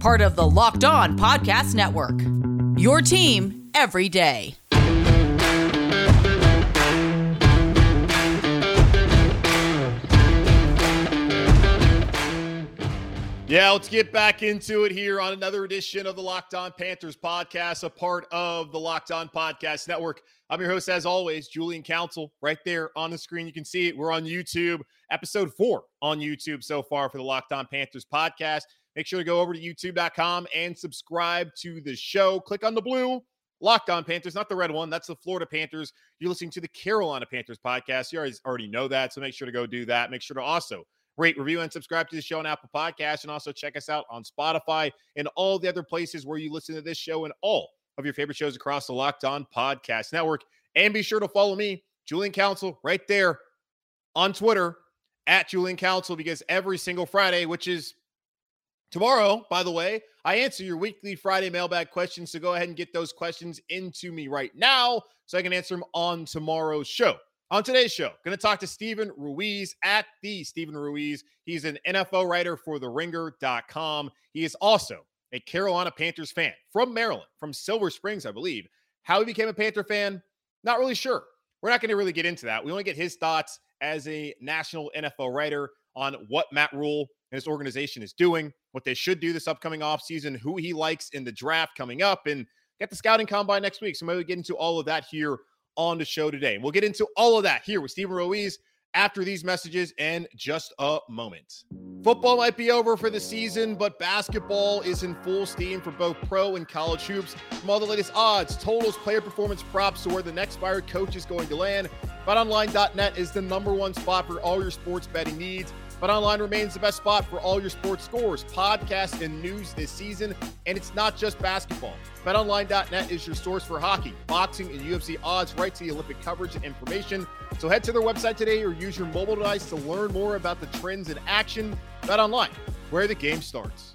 Part of the Locked On Podcast Network. Your team every day. Yeah, let's get back into it here on another edition of the Locked On Panthers podcast, a part of the Locked On Podcast Network. I'm your host, as always, Julian Council. Right there on the screen, you can see it. We're on YouTube, episode four on YouTube so far for the Locked On Panthers podcast. Make sure to go over to youtube.com and subscribe to the show. Click on the blue Locked On Panthers, not the red one. That's the Florida Panthers. You're listening to the Carolina Panthers podcast. You already know that, so make sure to go do that. Make sure to also rate, review, and subscribe to the show on Apple Podcasts. And also check us out on Spotify and all the other places where you listen to this show and all of your favorite shows across the Locked On Podcast Network. And be sure to follow me, Julian Council, right there on Twitter at Julian Council, because every single Friday, which is tomorrow, by the way, I answer your weekly Friday mailbag questions. So go ahead and get those questions into me right now so I can answer them on tomorrow's show. On today's show, going to talk to Steven Ruiz at the Steven Ruiz. He's an NFL writer for the ringer.com. He is also a Carolina Panthers fan from Maryland, from Silver Springs, I believe. How he became a Panther fan, not really sure. We're not going to really get into that. We to get his thoughts as a national NFL writer on what Matt Rhule and his organization is doing, what they should do this upcoming offseason, who he likes in the draft coming up, and get the scouting combine next week. So maybe we get into all of that here on the show today. We'll get into all of that here with Steven Ruiz after these messages in just a moment. Football might be over for the season, but basketball is in full steam for both pro and college hoops. From all the latest odds, totals, player performance props to where the next fired coach is going to land, BetOnline.net is the number one spot for all your sports betting needs. BetOnline remains the best spot for all your sports scores, podcasts, and news this season. And it's not just basketball. BetOnline.net is your source for hockey, boxing, and UFC odds right to the Olympic coverage and information. So head to their website today or use your mobile device to learn more about the trends in action. BetOnline, where the game starts.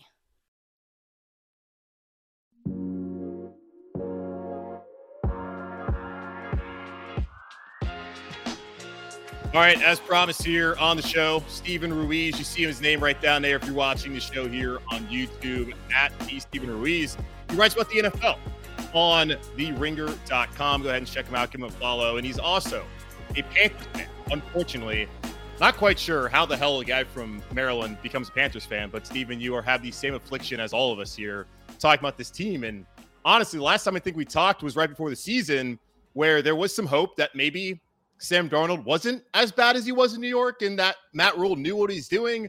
All right, as promised here on the show, Steven Ruiz. You see his name right down there if you're watching the show here on YouTube at the Steven Ruiz. He writes about the NFL on theringer.com. Go ahead and check him out, give him a follow. And he's also a Panthers fan. Unfortunately, not quite sure how the hell a guy from Maryland becomes a Panthers fan, but Steven, you are have the same affliction as all of us here talking about this team. And honestly, the last time I think we talked was right before the season where there was some hope that maybe Sam Darnold wasn't as bad as he was in New York and that Matt Rhule knew what he's doing.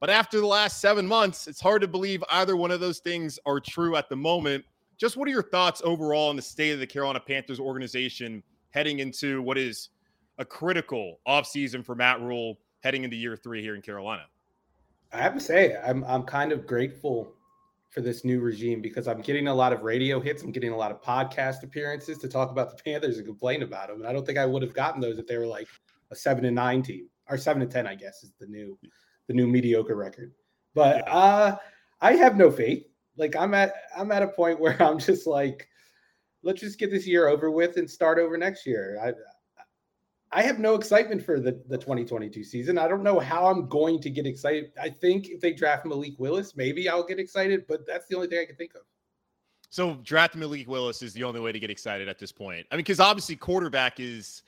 But after the last seven months, it's hard to believe either one of those things are true at the moment. Just what are your thoughts overall on the state of the Carolina Panthers organization heading into what is a critical offseason for Matt Rhule heading into year three here in Carolina? I have to say, I'm I'm kind of grateful for this new regime because I'm getting a lot of radio hits. I'm getting a lot of podcast appearances to talk about the Panthers and complain about them. And I don't think I would have gotten those if they were like a seven and nine team or seven and ten, I guess, is the new the new mediocre record. But uh I have no faith. Like I'm at I'm at a point where I'm just like, let's just get this year over with and start over next year. I have no excitement for the, the 2022 season. I don't know how I'm going to get excited. I think if they draft Malik Willis, maybe I'll get excited, but that's the only thing I can think of. So drafting Malik Willis is the only way to get excited at this point. I mean, because obviously quarterback is.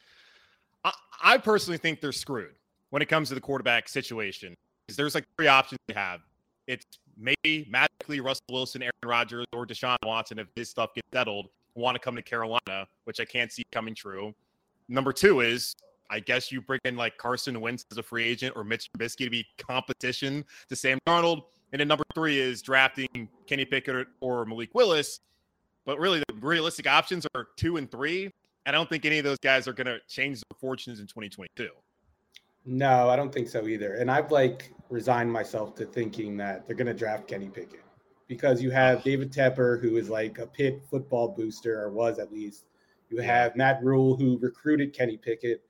I, I, personally think they're screwed when it comes to the quarterback situation. Because there's like three options you have. It's maybe magically Russell Wilson, Aaron Rodgers, or Deshaun Watson if this stuff gets settled want to come to Carolina, which I can't see coming true. Number two is I guess you bring in like Carson Wentz as a free agent or Mitch Trubisky to be competition to Sam Darnold. And then number three is drafting Kenny Pickett or Malik Willis. But really, the realistic options are two and three. I don't think any of those guys are going to change their fortunes in 2022. No, I don't think so either. And I've like resigned myself to thinking that they're going to draft Kenny Pickett because you have ah. David Tepper, who is like a Pitt football booster, or was at least. You have Matt Rhule, who recruited Kenny Pickett.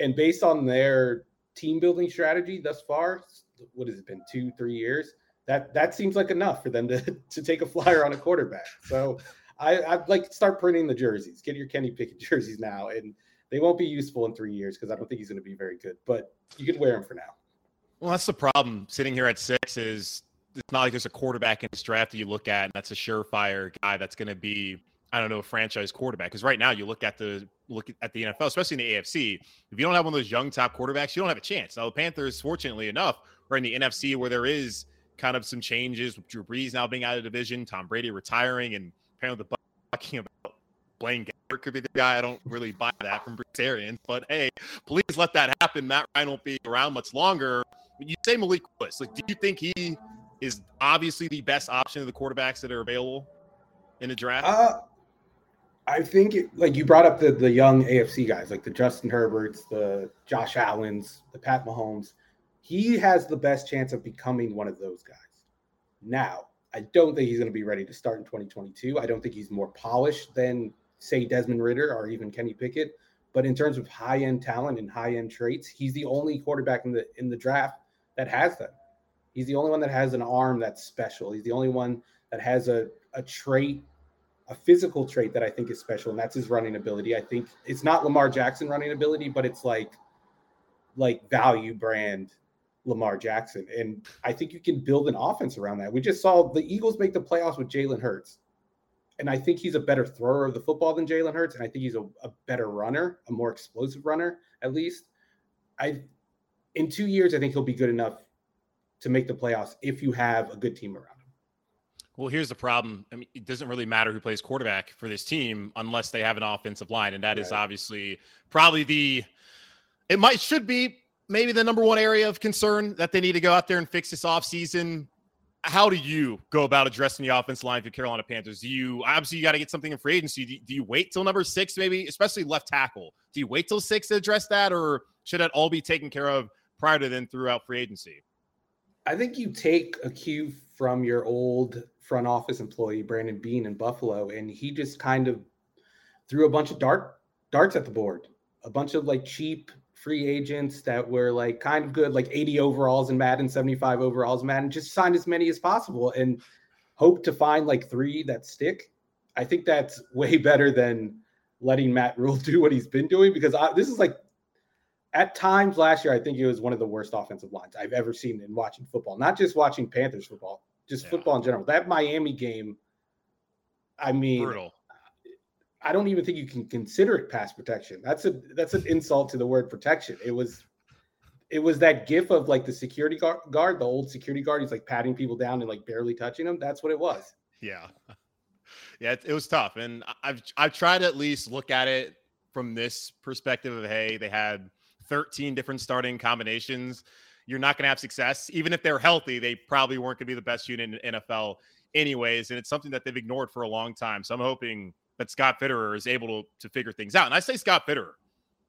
And based on their team building strategy thus far, what has it been, two, three years? That that seems like enough for them to, to take a flyer on a quarterback. So I, I'd like start printing the jerseys. Get your Kenny Pickett jerseys now. And they won't be useful in three years because I don't think he's going to be very good, but you can wear them for now. Well, that's the problem sitting here at six is it's not like there's a quarterback in this draft that you look at and that's a surefire guy that's going to be I don't know franchise quarterback because right now you look at the look at the NFL, especially in the AFC. If you don't have one of those young top quarterbacks, you don't have a chance. Now the Panthers, fortunately enough, are in the NFC where there is kind of some changes with Drew Brees now being out of division, Tom Brady retiring, and apparently the talking about Blaine Gabbert could be the guy. I don't really buy that from Bruce Arians, but hey, please let that happen. Matt Ryan won't be around much longer. You say Malik Willis, like, do you think he is obviously the best option of the quarterbacks that are available in the draft? Uh, I think, it, like you brought up the the young AFC guys, like the Justin Herberts, the Josh Allen's, the Pat Mahomes. He has the best chance of becoming one of those guys. Now, I don't think he's going to be ready to start in 2022. I don't think he's more polished than, say, Desmond Ridder or even Kenny Pickett. But in terms of high end talent and high end traits, he's the only quarterback in the in the draft that has them. He's the only one that has an arm that's special. He's the only one that has a, a trait, a physical trait that I think is special, and that's his running ability. I think it's not Lamar Jackson running ability, but it's like like value brand Lamar Jackson. And I think you can build an offense around that. We just saw the Eagles make the playoffs with Jalen Hurts. And I think he's a better thrower of the football than Jalen Hurts. And I think he's a, a better runner, a more explosive runner, at least. I in two years, I think he'll be good enough to make the playoffs if you have a good team around. Well, here's the problem. I mean, it doesn't really matter who plays quarterback for this team unless they have an offensive line, and that right. is obviously probably the. It might should be maybe the number one area of concern that they need to go out there and fix this offseason. How do you go about addressing the offensive line for Carolina Panthers? Do you obviously you got to get something in free agency? Do, do you wait till number six, maybe, especially left tackle? Do you wait till six to address that, or should that all be taken care of prior to then throughout free agency? I think you take a cue from your old front office employee, Brandon Beane in Buffalo, and he just kind of threw a bunch of dart darts at the board, a bunch of like cheap free agents that were like kind of good, like 80 overalls in Madden, 75 overalls in Madden, just signed as many as possible and hope to find like three that stick. I think that's way better than letting Matt Rhule do what he's been doing because I, this is like at times last year, I think it was one of the worst offensive lines I've ever seen in watching football. Not just watching Panthers football, just yeah. football in general. That Miami game, I mean, Brutal. I don't even think you can consider it pass protection. That's a that's an insult to the word protection. It was it was that gif of like the security guard, the old security guard. He's like patting people down and like barely touching them. That's what it was. Yeah, yeah, it, it was tough, and I've I've tried to at least look at it from this perspective of hey, they had 13 different starting combinations, you're not going to have success. Even if they're healthy, they probably weren't going to be the best unit in NFL anyways. And it's something that they've ignored for a long time. So I'm hoping that Scott Fitterer is able to, to figure things out. And I say Scott Fitterer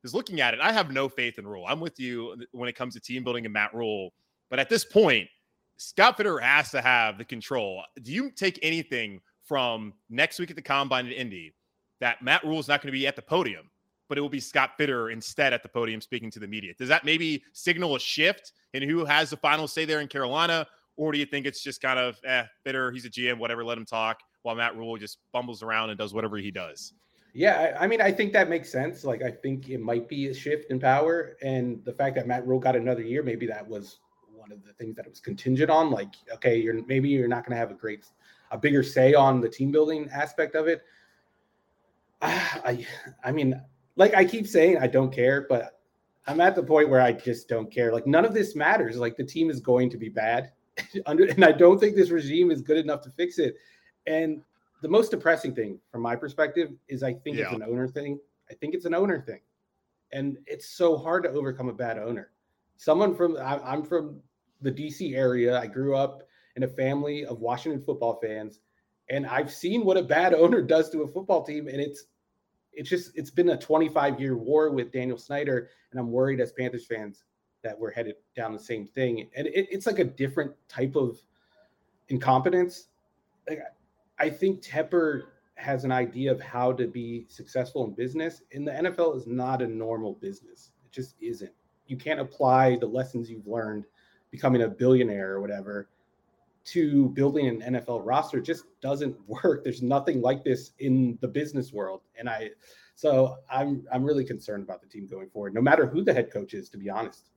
is looking at it. I have no faith in Rhule. I'm with you when it comes to team building and Matt Rhule. But at this point, Scott Fitterer has to have the control. Do you take anything from next week at the combine in Indy that Matt Rhule is not going to be at the podium? But it will be Scott Fitterer instead at the podium speaking to the media. Does that maybe signal a shift in who has the final say there in Carolina? Or do you think it's just kind of, eh, Fitter, he's a GM, whatever, let him talk, while Matt Rhule just bumbles around and does whatever he does? Yeah, I mean, I think that makes sense. Like, I think it might be a shift in power. And the fact that Matt Rhule got another year, maybe that was one of the things that it was contingent on. Like, okay, you're maybe you're not going to have a great a bigger say on the team building aspect of it. I, I mean, like I keep saying, I don't care, but I'm at the point where I just don't care. Like none of this matters. Like the team is going to be bad, and I don't think this regime is good enough to fix it. And the most depressing thing from my perspective is I think yeah. it's an owner thing. I think it's an owner thing, and it's so hard to overcome a bad owner. Someone from I'm from the DC area. I grew up in a family of Washington football fans, and I've seen what a bad owner does to a football team, and it's it's just it's been a 25 year war with Daniel Snyder, and I'm worried as Panthers fans that we're headed down the same thing. And it, it's like a different type of incompetence. Like I think Tepper has an idea of how to be successful in business, and the NFL is not a normal business. It just isn't. You can't apply the lessons you've learned becoming a billionaire or whatever to building an NFL roster just doesn't work. There's nothing like this in the business world. And I so I'm I'm really concerned about the team going forward, no matter who the head coach is, to be honest.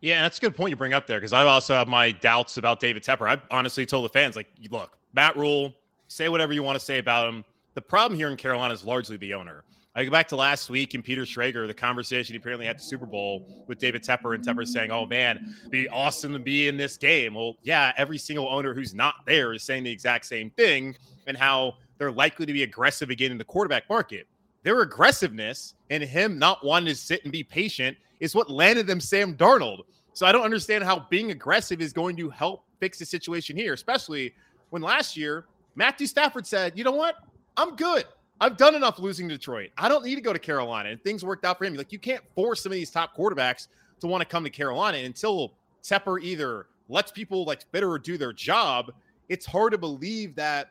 Yeah, that's a good point you bring up there because I also have my doubts about David Tepper. I honestly told the fans, like, look, Matt Rhule, say whatever you want to say about him. The problem here in Carolina is largely the owner. I go back to last week and Peter Schrager, the conversation he apparently had the Super Bowl with David Tepper, and Tepper saying, "Oh man, be awesome to be in this game." Well, yeah, every single owner who's not there is saying the exact same thing, and how they're likely to be aggressive again in the quarterback market. Their aggressiveness and him not wanting to sit and be patient is what landed them Sam Darnold. So I don't understand how being aggressive is going to help fix the situation here, especially when last year Matthew Stafford said, "You know what? I'm good." I've done enough losing Detroit. I don't need to go to Carolina. And things worked out for him. Like you can't force some of these top quarterbacks to want to come to Carolina until Tepper either lets people like Fitterer do their job. It's hard to believe that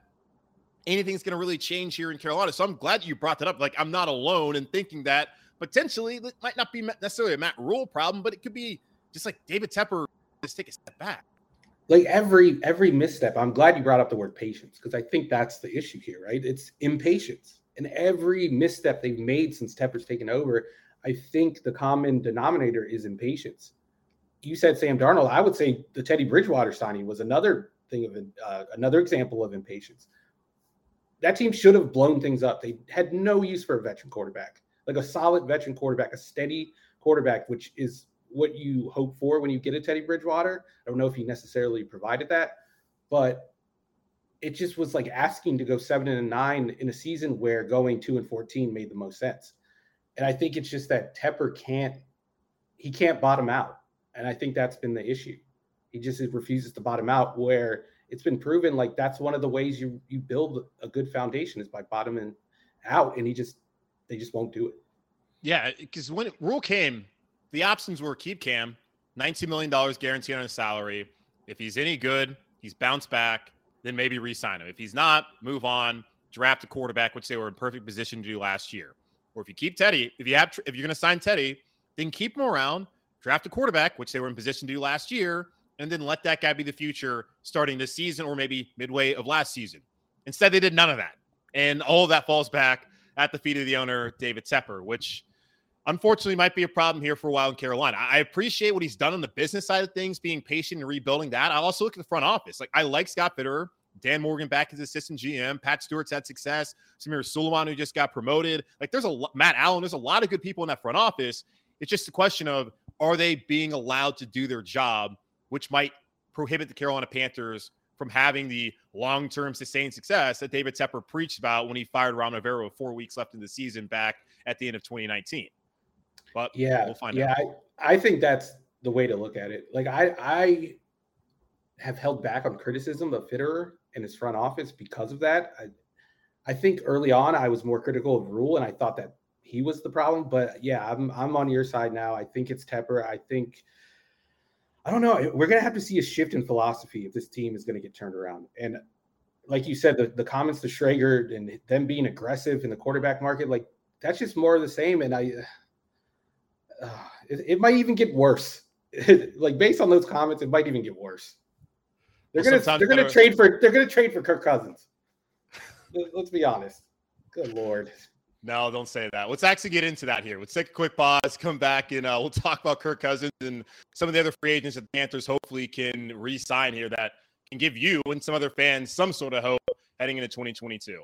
anything's going to really change here in Carolina. So I'm glad you brought that up. Like I'm not alone in thinking that potentially it might not be necessarily a Matt Rhule problem, but it could be just like David Tepper just take a step back. Like every every misstep, I'm glad you brought up the word patience because I think that's the issue here, right? It's impatience and every misstep they've made since Tepper's taken over, I think the common denominator is impatience. You said Sam Darnold. I would say the Teddy Bridgewater signing was another thing of uh, another example of impatience. That team should have blown things up. They had no use for a veteran quarterback, like a solid veteran quarterback, a steady quarterback, which is what you hope for when you get a Teddy Bridgewater. I don't know if he necessarily provided that, but it just was like asking to go seven and nine in a season where going two and 14 made the most sense. And I think it's just that Tepper can't, he can't bottom out. And I think that's been the issue. He just refuses to bottom out where it's been proven like that's one of the ways you, you build a good foundation is by bottoming out. And he just, they just won't do it. Yeah. Cause when Rhule came, the options were keep Cam, $19 million guaranteed on his salary. If he's any good, he's bounced back then maybe re-sign him. If he's not, move on, draft a quarterback, which they were in perfect position to do last year. Or if you keep Teddy, if you have, if you're going to sign Teddy, then keep him around, draft a quarterback, which they were in position to do last year, and then let that guy be the future starting this season or maybe midway of last season. Instead, they did none of that, and all of that falls back at the feet of the owner, David Tepper, which unfortunately might be a problem here for a while in Carolina. I appreciate what he's done on the business side of things, being patient and rebuilding that. I also look at the front office. Like I like Scott Fitterer. Dan Morgan back as assistant GM. Pat Stewart's had success. Samir Suleiman, who just got promoted. Like there's a Matt Allen. There's a lot of good people in that front office. It's just a question of are they being allowed to do their job, which might prohibit the Carolina Panthers from having the long-term sustained success that David Tepper preached about when he fired Ron Rivera with four weeks left in the season back at the end of 2019. But yeah, we'll find yeah, out. I, I think that's the way to look at it. Like I I have held back on criticism of Fitterer and his front office because of that. I I think early on I was more critical of Rhule and I thought that he was the problem. But yeah, I'm I'm on your side now. I think it's Tepper. I think I don't know. We're gonna have to see a shift in philosophy if this team is gonna get turned around. And like you said, the, the comments to Schrager and them being aggressive in the quarterback market, like that's just more of the same. And I uh, it, it, might even get worse. like based on those comments, it might even get worse. They're well, gonna they're gonna trade for they're gonna trade for Kirk Cousins. Let's be honest. Good lord. No, don't say that. Let's actually get into that here. Let's take a quick pause, come back, and uh, we'll talk about Kirk Cousins and some of the other free agents that the Panthers hopefully can re-sign here that can give you and some other fans some sort of hope heading into 2022.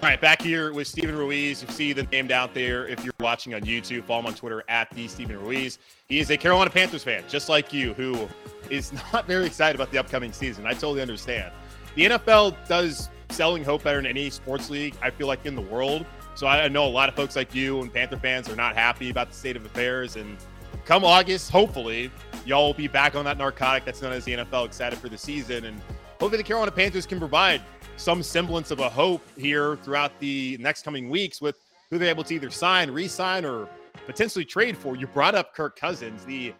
All right, back here with Steven Ruiz. You see the name out there if you're watching on YouTube. Follow him on Twitter at the Steven Ruiz. He is a Carolina Panthers fan, just like you, who is not very excited about the upcoming season. I totally understand. The NFL does selling hope better than any sports league, I feel like, in the world. So I know a lot of folks like you and Panther fans are not happy about the state of affairs. And come August, hopefully, y'all will be back on that narcotic that's known as the NFL, excited for the season. And hopefully the Carolina Panthers can provide some semblance of a hope here throughout the next coming weeks with who they're able to either sign, re-sign, or potentially trade for. You brought up Kirk Cousins, the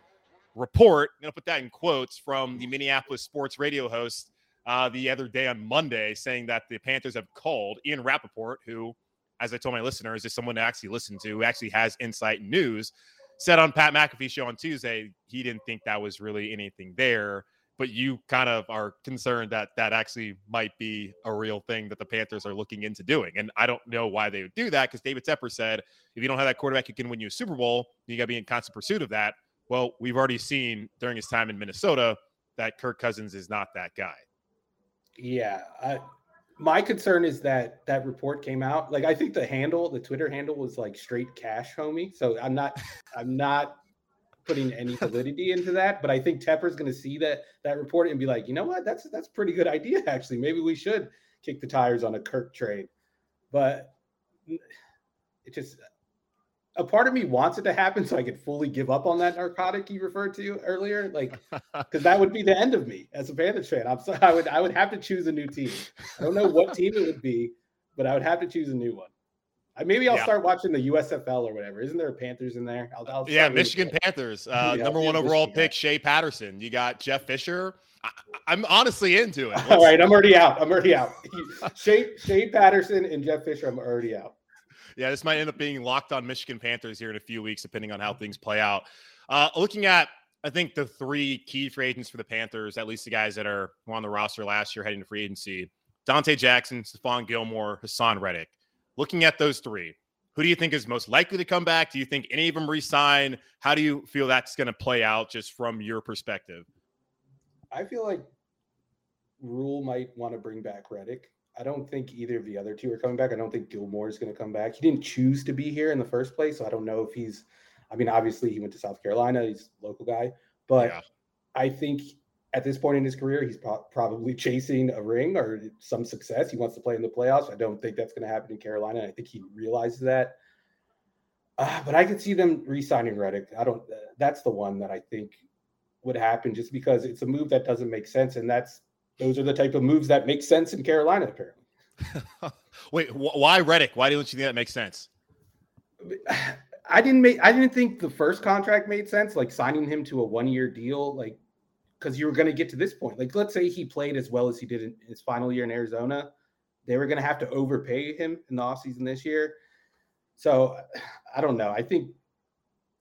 report. I'm to put that in quotes from the Minneapolis sports radio host uh, the other day on Monday, saying that the Panthers have called Ian Rapoport, who, as I told my listeners, is someone to actually listen to, who actually has insight and news. Said on Pat McAfee show on Tuesday, he didn't think that was really anything there but you kind of are concerned that that actually might be a real thing that the Panthers are looking into doing. And I don't know why they would do that because David Tepper said if you don't have that quarterback who can win you a Super Bowl, you got to be in constant pursuit of that. Well, we've already seen during his time in Minnesota that Kirk Cousins is not that guy. Yeah. I, my concern is that that report came out. Like, I think the handle, the Twitter handle was like straight cash, homie. So I'm not, I'm not putting any validity into that. But I think Tepper's going to see that that report and be like, you know what, that's that's a pretty good idea actually. Maybe we should kick the tires on a Kirk trade. But it just a part of me wants it to happen so I could fully give up on that narcotic you referred to earlier, like because that would be the end of me as a Panthers fan. I'm sorry, I would I would have to choose a new team. I don't know what team it would be, but I would have to choose a new one. Maybe I'll yeah. start watching the USFL or whatever. Isn't there Panthers in there? I'll, I'll yeah, Michigan Panthers. Uh, yeah, number one overall pick, Shea Patterson. You got Jeff Fisher. I, am honestly into it. All right, I'm already out. I'm already out. Shea, Shea Patterson and Jeff Fisher, I'm already out. Yeah, this might end up being locked on Michigan Panthers here in a few weeks, depending on how things play out. Uh, looking at, I think the three key free agents for the Panthers, at least the guys that are on the roster last year heading to free agency: Donte Jackson, Stephon Gilmore, Haason Reddick looking at those three, who do you think is most likely to come back? Do you think any of them resign? How do you feel that's going to play out just from your perspective? I feel like Rhule might want to bring back Reddick. I don't think either of the other two are coming back. I don't think Gilmore is going to come back. He didn't choose to be here in the first place, so I don't know if he's. I mean, obviously he went to South Carolina. He's a local guy, but yeah. I think at this point in his career, he's pro- probably chasing a ring or some success. He wants to play in the playoffs. I don't think that's going to happen in Carolina. I think he realizes that. Uh, but I could see them re-signing Reddick. I don't. Uh, that's the one that I think would happen, just because it's a move that doesn't make sense, and that's those are the type of moves that make sense in Carolina. Apparently. Wait, wh- why Reddick? Why don't you think that makes sense? I didn't make. I didn't think the first contract made sense, like signing him to a one-year deal. Like because you were going to get to this point. Like, let's say he played as well as he did in his final year in Arizona. They were going to have to overpay him in the offseason this year. So I don't know. I think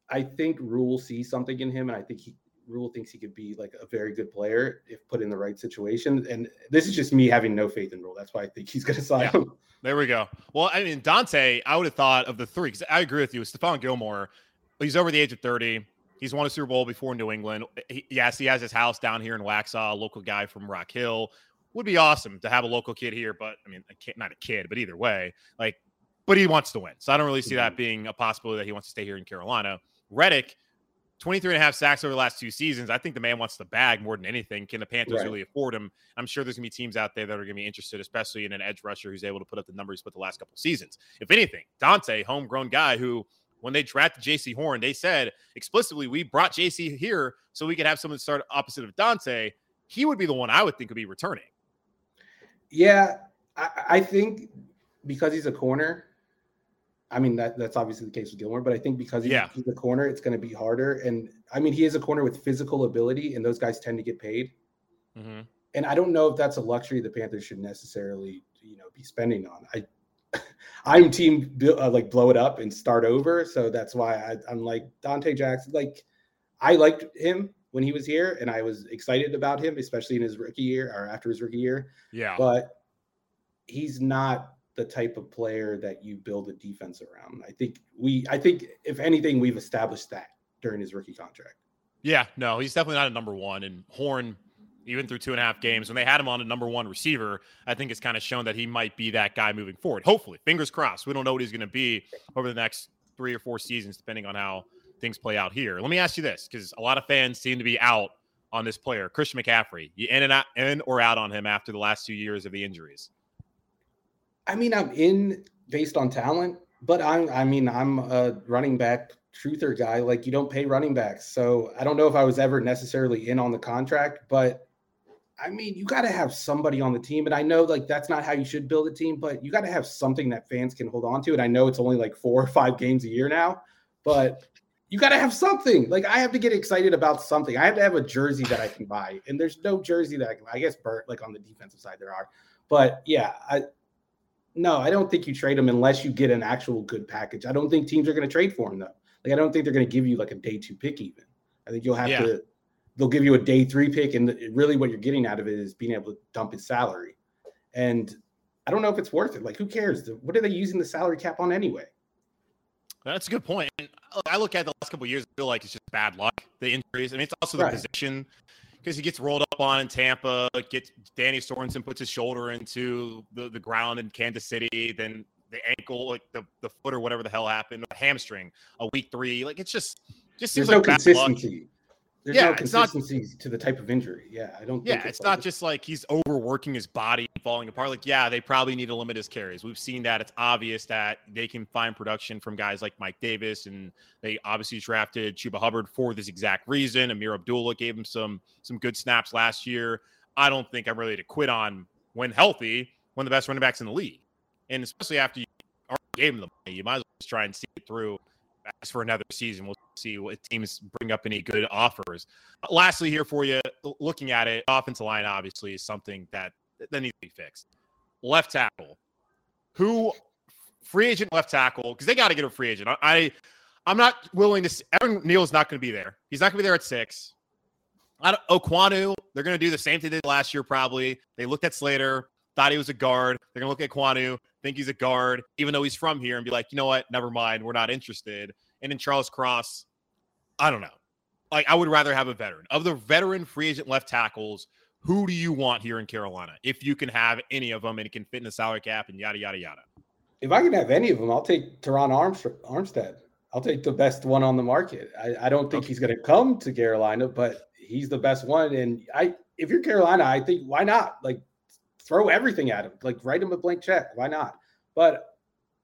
I think Rhule sees something in him, and I think he Rhule thinks he could be like a very good player if put in the right situation. And this is just me having no faith in Rhule. That's why I think he's going to sign yeah. him. There we go. Well, I mean, Donte, I would have thought of the three because I agree with you. Stephon Gilmore, he's over the age of 30. He's won a Super Bowl before in New England. He, yes, he has his house down here in Waxhaw, a local guy from Rock Hill. Would be awesome to have a local kid here, but I mean, a kid, not a kid, but either way, like, but he wants to win. So I don't really see that mm-hmm. being a possibility that he wants to stay here in Carolina. Reddick, 23 and a half sacks over the last two seasons. I think the man wants the bag more than anything. Can the Panthers right. really afford him? I'm sure there's going to be teams out there that are going to be interested, especially in an edge rusher who's able to put up the numbers put the last couple seasons. If anything, Donte, homegrown guy who when they drafted Jaycee Horn, they said explicitly, we brought Jaycee here so we could have someone start opposite of Donte. he would be the one I would think would be returning. Yeah, I, I think because he's a corner. I mean that that's obviously the case with Gilmore, but I think because he's, Yeah. he's a corner, it's going to be harder. And I mean, he is a corner with physical ability, and those guys tend to get paid. Mm-hmm. And I don't know if that's a luxury the Panthers should necessarily, you know, be spending on. I, I'm team uh, like blow it up and start over, so that's why I, I'm like Donte Jackson. Like, I liked him when he was here, and I was excited about him, especially in his rookie year or after his rookie year. Yeah. But he's not the type of player that you build a defense around. I think we, I think if anything, we've established that during his rookie contract. Yeah, no, he's definitely not a number one. And Horn, even through two and a half games, when they had him on a number one receiver, I think it's kind of shown that he might be that guy moving forward. Hopefully, fingers crossed. We don't know what he's going to be over the next three or four seasons, depending on how things play out here. Let me ask you this, because a lot of fans seem to be out on this player, Christian McCaffrey. You in and out, in or out on him after the last two years of the injuries? I mean, I'm in based on talent, but I'm, I mean, I'm a running back truther guy. Like, you don't pay running backs. So I don't know if I was ever necessarily in on the contract, but I mean, you got to have somebody on the team. And I know, like, that's not how you should build a team, but you got to have something that fans can hold on to. And I know it's only like four or five games a year now, but you got to have something. Like, I have to get excited about something. I have to have a jersey that I can buy. And there's no jersey that I can. I guess, Bert, like on the defensive side, there are. But yeah, I, no, I don't think you trade him unless you get an actual good package. I don't think teams are going to trade for him though. Like I don't think they're going to give you like a day two pick even. I think you'll have Yeah. to. They'll give you a day three pick, and really what you're getting out of it is being able to dump his salary. And I don't know if it's worth it. Like who cares? What are they using the salary cap on anyway? That's a good point. And I look at the last couple of years, I feel like it's just bad luck, the injuries. I mean, it's also the Right. position because he gets rolled up on in Tampa, gets Danny Sorensen puts his shoulder into the, the ground in Kansas City, then the ankle, like the, the foot or whatever the hell happened, a hamstring, a week three. Like it's just just seems There's no like bad luck. consistency. There's Yeah, no it's not- to the type of injury. Yeah, I don't. Think Yeah, it's like not just like he's overworking his body falling apart. Like, yeah, they probably need to limit his carries. We've seen that. It's obvious that they can find production from guys like Mike Davis, and they obviously drafted Chuba Hubbard for this exact reason. Ameer Abdullah gave him some some good snaps last year. I don't think I'm ready to quit on when healthy, one of the best running backs in the league, and especially after you already gave him the money, you might as well just try and see it through. As for another season, we'll see what teams bring up any good offers. Lastly, here for you, looking at it, offensive line obviously is something that that needs to be fixed. Left tackle, who free agent left tackle because they got to get a free agent. I, I I'm not willing to. Evan Neal's not going to be there. He's not going to be there at six. I don't, Ekwonu, they're going to do the same thing they did last year. Probably they looked at Slater, thought he was a guard. They're going to look at Quanu, think he's a guard, even though he's from here, and be like, you know what? Never mind. We're not interested. And then Charles Cross, I don't know. Like I would rather have a veteran. Of the veteran free agent left tackles, who do you want here in Carolina? If you can have any of them and it can fit in the salary cap and yada yada yada. If I can have any of them, I'll take Terron Arms- Armstead. I'll take the best one on the market. I, I don't think Okay. he's going to come to Carolina, but he's the best one. And I, if you're Carolina, I think why not? Like, throw everything at him. Like, write him a blank check. Why not? But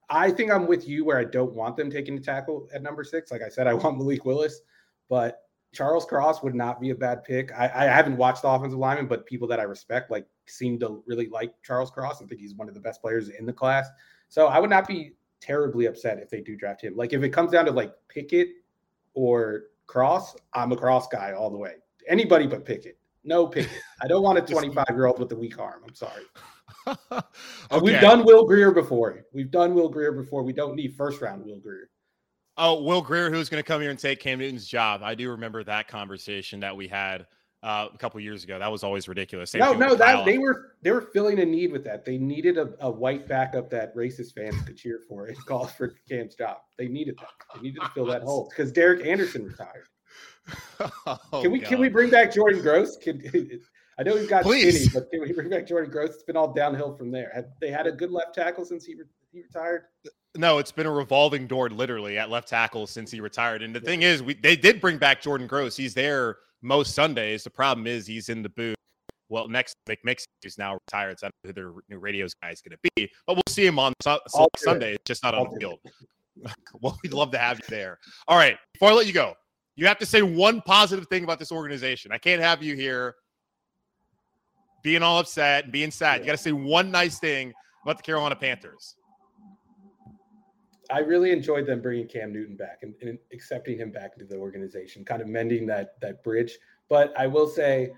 I think I'm with you where I don't want them taking the tackle at number six. Like I said, I want Malik Willis, but Charles Cross would not be a bad pick. I, I haven't watched the offensive lineman, but people that I respect like seem to really like Charles Cross. I think he's one of the best players in the class. So I would not be terribly upset if they do draft him. Like if it comes down to like Pickett or Cross, I'm a Cross guy all the way. Anybody but Pickett. No Pickett. I don't want a 25 year old with a weak arm. I'm sorry. We've done Will Grier before. We've done Will Grier before. We don't need first round Will Grier. Oh, Will Grier, who's going to come here and take Cam Newton's job? I do remember that conversation that we had uh, a couple years ago. That was always ridiculous. Same no, no, that they were they were filling a need with that. They needed a, a white backup that racist fans could cheer for and call for Cam's job. They needed that. They needed to fill that hole because Derek Anderson retired. Oh, Can we can we bring back Jordan Gross? Can I know he's got Please. skinny, but can we bring back Jordan Gross? It's been all downhill from there. Have they had a good left tackle since he, re- he retired? No, it's been a revolving door literally at left tackle since he retired. And the thing is, we they did bring back Jordan Gross. He's there most Sundays. The problem is he's in the booth. Well, Mick Mixon is now retired, so I don't know who their new radios guy is going to be. But we'll see him on Su- Su- I'll do it. Sunday, just not on I'll the field. well, we'd love to have you there. All right, before I let you go, you have to say one positive thing about this organization. I can't have you here being all upset and being sad. You got to say one nice thing about the Carolina Panthers. I really enjoyed them bringing Cam Newton back and, and, accepting him back into the organization, kind of mending that that bridge. But I will say,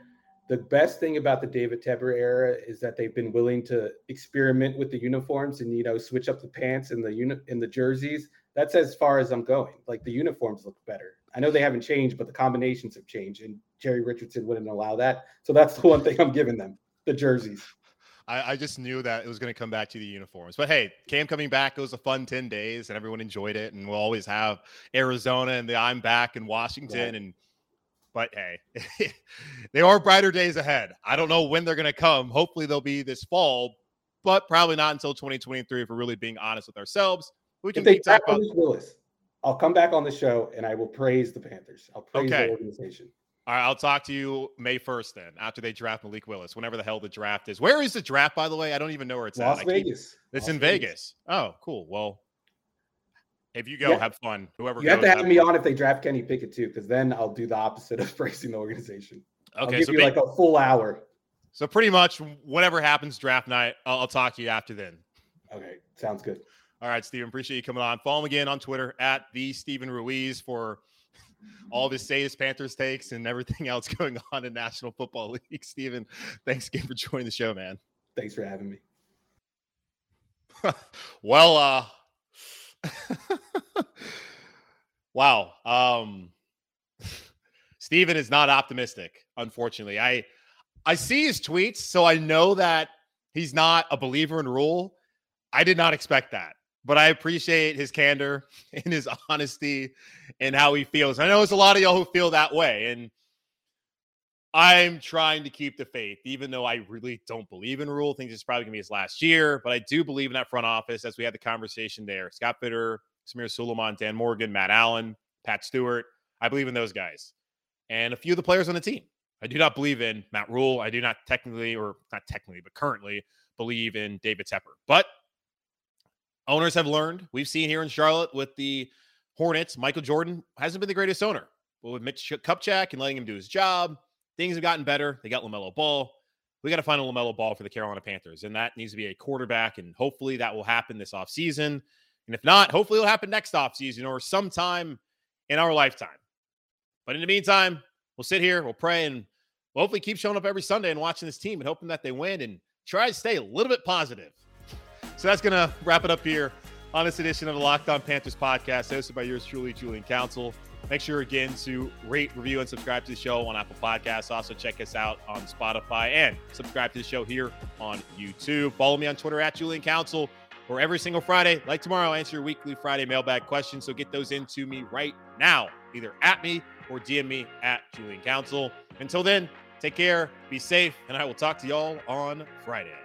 the best thing about the David Tepper era is that they've been willing to experiment with the uniforms and you know switch up the pants and the unit in the jerseys. That's as far as I'm going. Like the uniforms look better. I know they haven't changed, but the combinations have changed, and Jerry Richardson wouldn't allow that. So that's the one thing I'm giving them: the jerseys. I, I just knew that it was going to come back to the uniforms. But hey, Cam coming back, it was a fun 10 days and everyone enjoyed it. And we'll always have Arizona and the I'm back in Washington. And but hey, they are brighter days ahead. I don't know when they're going to come. Hopefully they'll be this fall, but probably not until 2023 if we're really being honest with ourselves. We can if they about- Willis, I'll come back on the show and I will praise the Panthers. I'll praise okay. the organization. All right, I'll talk to you May 1st then, after they draft Malik Willis, whenever the hell the draft is. Where is the draft, by the way? I don't even know where it's Las at. Vegas. Keep, it's Las in Vegas. Vegas. Oh, cool. Well, if you go, yeah. have fun. Whoever you goes, have to have, have me fun. on if they draft Kenny Pickett too, because then I'll do the opposite of praising the organization. Okay, I'll give so you like a full hour. So pretty much whatever happens draft night, I'll, I'll talk to you after then. Okay, sounds good. All right, Steven, appreciate you coming on. Follow him again on Twitter at the Steven Ruiz for all his Sadist Panthers takes and everything else going on in National Football League. Steven, thanks again for joining the show, man. Thanks for having me. well, uh wow. Um Steven is not optimistic, unfortunately. I I see his tweets, so I know that he's not a believer in Rhule. I did not expect that but I appreciate his candor and his honesty and how he feels. I know there's a lot of y'all who feel that way, and I'm trying to keep the faith, even though I really don't believe in Rhule. Think it's probably gonna be his last year, but I do believe in that front office as we had the conversation there. Scott Fitterer, Samir Suleiman, Dan Morgan, Matt Allen, Pat Stewart. I believe in those guys, and a few of the players on the team. I do not believe in Matt Rhule. I do not technically, or not technically, but currently believe in David Tepper. But owners have learned. We've seen here in Charlotte with the Hornets, Michael Jordan hasn't been the greatest owner. But with Mitch Kupchak and letting him do his job, things have gotten better. They got LaMelo Ball. We got to find a LaMelo Ball for the Carolina Panthers, and that needs to be a quarterback. And hopefully that will happen this offseason. And if not, hopefully it'll happen next offseason or sometime in our lifetime. But in the meantime, we'll sit here, we'll pray, and we'll hopefully keep showing up every Sunday and watching this team and hoping that they win and try to stay a little bit positive. So that's going to wrap it up here on this edition of the Locked On Panthers podcast, hosted by yours truly, Julian Council. Make sure again to rate, review, and subscribe to the show on Apple Podcasts. Also, check us out on Spotify and subscribe to the show here on YouTube. Follow me on Twitter at Julian Council, where every single Friday, like tomorrow, I answer your weekly Friday mailbag questions. So get those into me right now, either at me or DM me at Julian Council. Until then, take care, be safe, and I will talk to y'all on Friday.